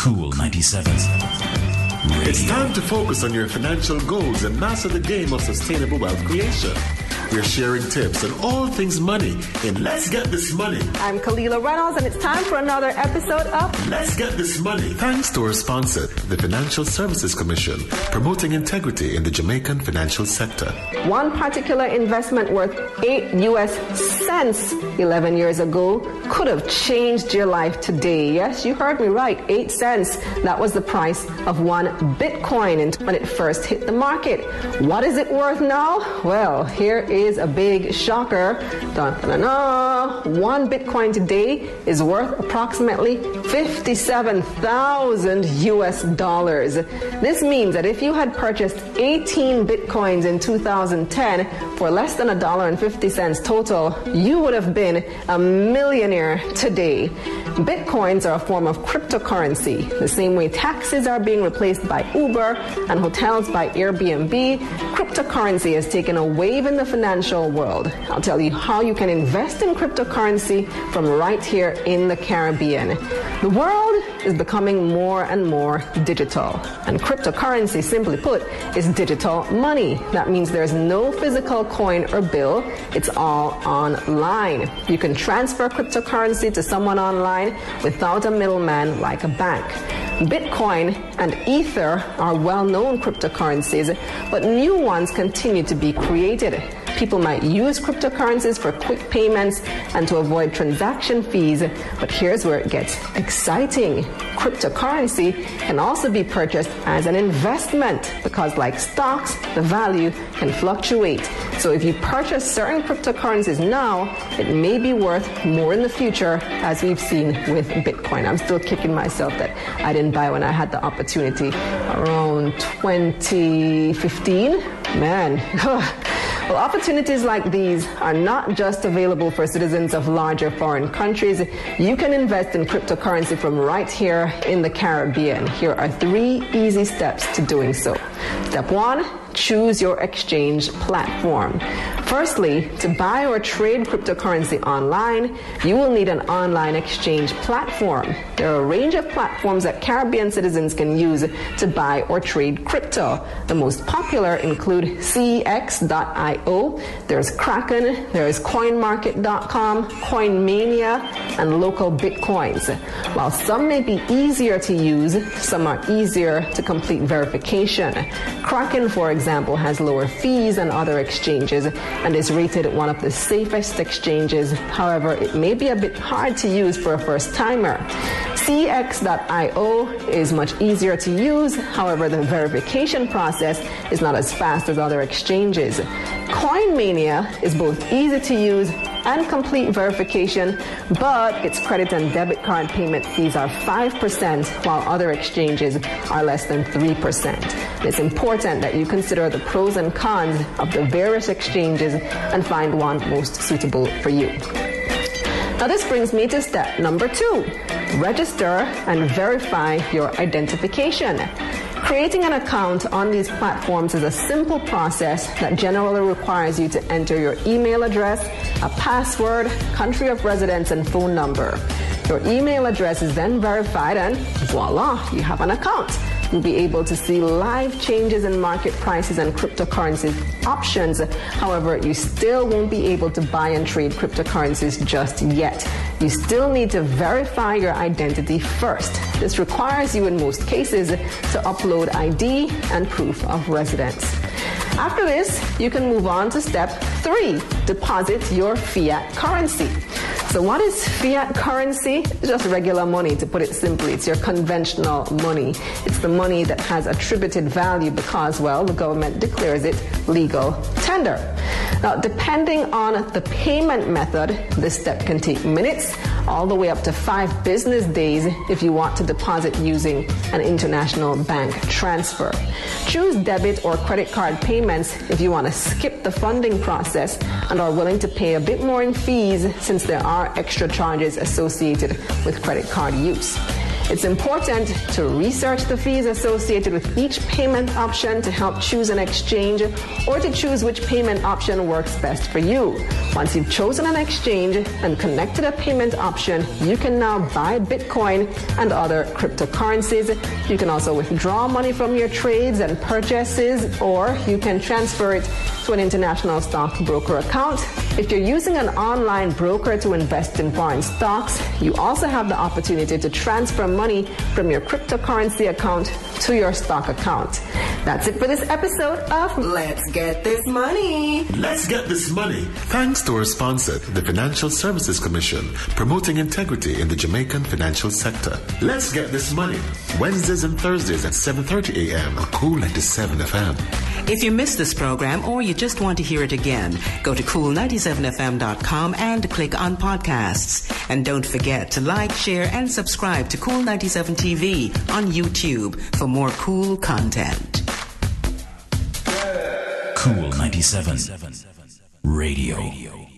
Cool 97. Radio. It's time to focus on your financial goals and master the game of sustainable wealth creation. We're sharing tips on all things money in Let's Get This Money. I'm Kalila Reynolds, and it's time for another episode of Let's Get This Money. Thanks to our sponsor, the Financial Services Commission, promoting integrity in the Jamaican financial sector. One particular investment worth 8 US cents 11 years ago could have changed your life today. Yes, you heard me right. 8 cents. That was the price of one Bitcoin when it first hit the market. What is it worth now? Well, here is is a big shocker. Dun, dun, dun, One Bitcoin today is worth approximately 57,000 US dollars. This means that if you had purchased 18 Bitcoins in 2010 for less than a dollar and 50 cents total, you would have been a millionaire today. Bitcoins are a form of cryptocurrency, the same way taxis are being replaced by Uber and hotels by Airbnb. Cryptocurrency has taken a wave in the financial world. I'll tell you how you can invest in cryptocurrency from right here in the Caribbean. The world is becoming more and more digital, and cryptocurrency, simply put, is digital money. That means there's no physical coin or bill, it's all online. You can transfer cryptocurrency to someone online without a middleman like a bank. Bitcoin and Ether are well known cryptocurrencies, but new ones continue to be created. People might use cryptocurrencies for quick payments and to avoid transaction fees, but here's where it gets exciting. Cryptocurrency can also be purchased as an investment because, like stocks, the value can fluctuate. So, if you purchase certain cryptocurrencies now, it may be worth more in the future, as we've seen with Bitcoin. I'm still kicking myself that I didn't buy when I had the opportunity around 2015. Man. Well, opportunities like these are not just available for citizens of larger foreign countries. You can invest in cryptocurrency from right here in the Caribbean. Here are three easy steps to doing so. Step one, choose your exchange platform. Firstly, to buy or trade cryptocurrency online, you will need an online exchange platform. There are a range of platforms that Caribbean citizens can use to buy or trade crypto. The most popular include CEX.IO, there's Kraken, there's CoinMarket.com, Coinmama, and local Bitcoins. While some may be easier to use, some are easier to complete verification. Kraken, for example, has lower fees than other exchanges and is rated one of the safest exchanges. However, it may be a bit hard to use for a first timer. CEX.IO is much easier to use. However, the verification process is not as fast as other exchanges. Coinmama is both easy to use and complete verification, but its credit and debit card payment fees are 5%, while other exchanges are less than 3%. It's important that you consider the pros and cons of the various exchanges and find one most suitable for you. Now, this brings me to step number two register and verify your identification. Creating an account on these platforms is a simple process that generally requires you to enter your email address, a password, country of residence, and phone number. Your email address is then verified, and voila, you have an account. You'll be able to see live changes in market prices and cryptocurrency options. However, you still won't be able to buy and trade cryptocurrencies just yet. You still need to verify your identity first. This requires you in most cases to upload ID and proof of residence. After this, you can move on to step three deposit your fiat currency. So, what is fiat currency? It's just regular money, to put it simply. It's your conventional money. It's the money that has attributed value because, well, the government declares it legal tender. Now, depending on the payment method, this step can take minutes, all the way up to five business days if you want to deposit using an international bank transfer. Choose debit or credit card payments if you want to skip the funding process and are willing to pay a bit more in fees since there are extra charges associated with credit card use. It's important to research the fees associated with each payment option to help choose an exchange or to choose which payment option works best for you. Once you've chosen an exchange and connected a payment option, you can now buy Bitcoin and other cryptocurrencies. You can also withdraw money from your trades and purchases, or you can transfer it to an international stockbroker account. If you're using an online broker to invest in foreign stocks, you also have the opportunity to transfer money from your cryptocurrency account to your stock account. That's it for this episode of Let's Get This Money. Let's get this money. Thanks to our sponsor, the Financial Services Commission, promoting integrity in the Jamaican financial sector. Let's get this money. Wednesdays and Thursdays at 7:30 a.m. on Cool 97 FM. If you missed this program or you just want to hear it again, go to cool97fm.com and click on podcasts. And don't forget to like, share, and subscribe to Cool 97 TV on YouTube for more cool content. Cool 97 Radio.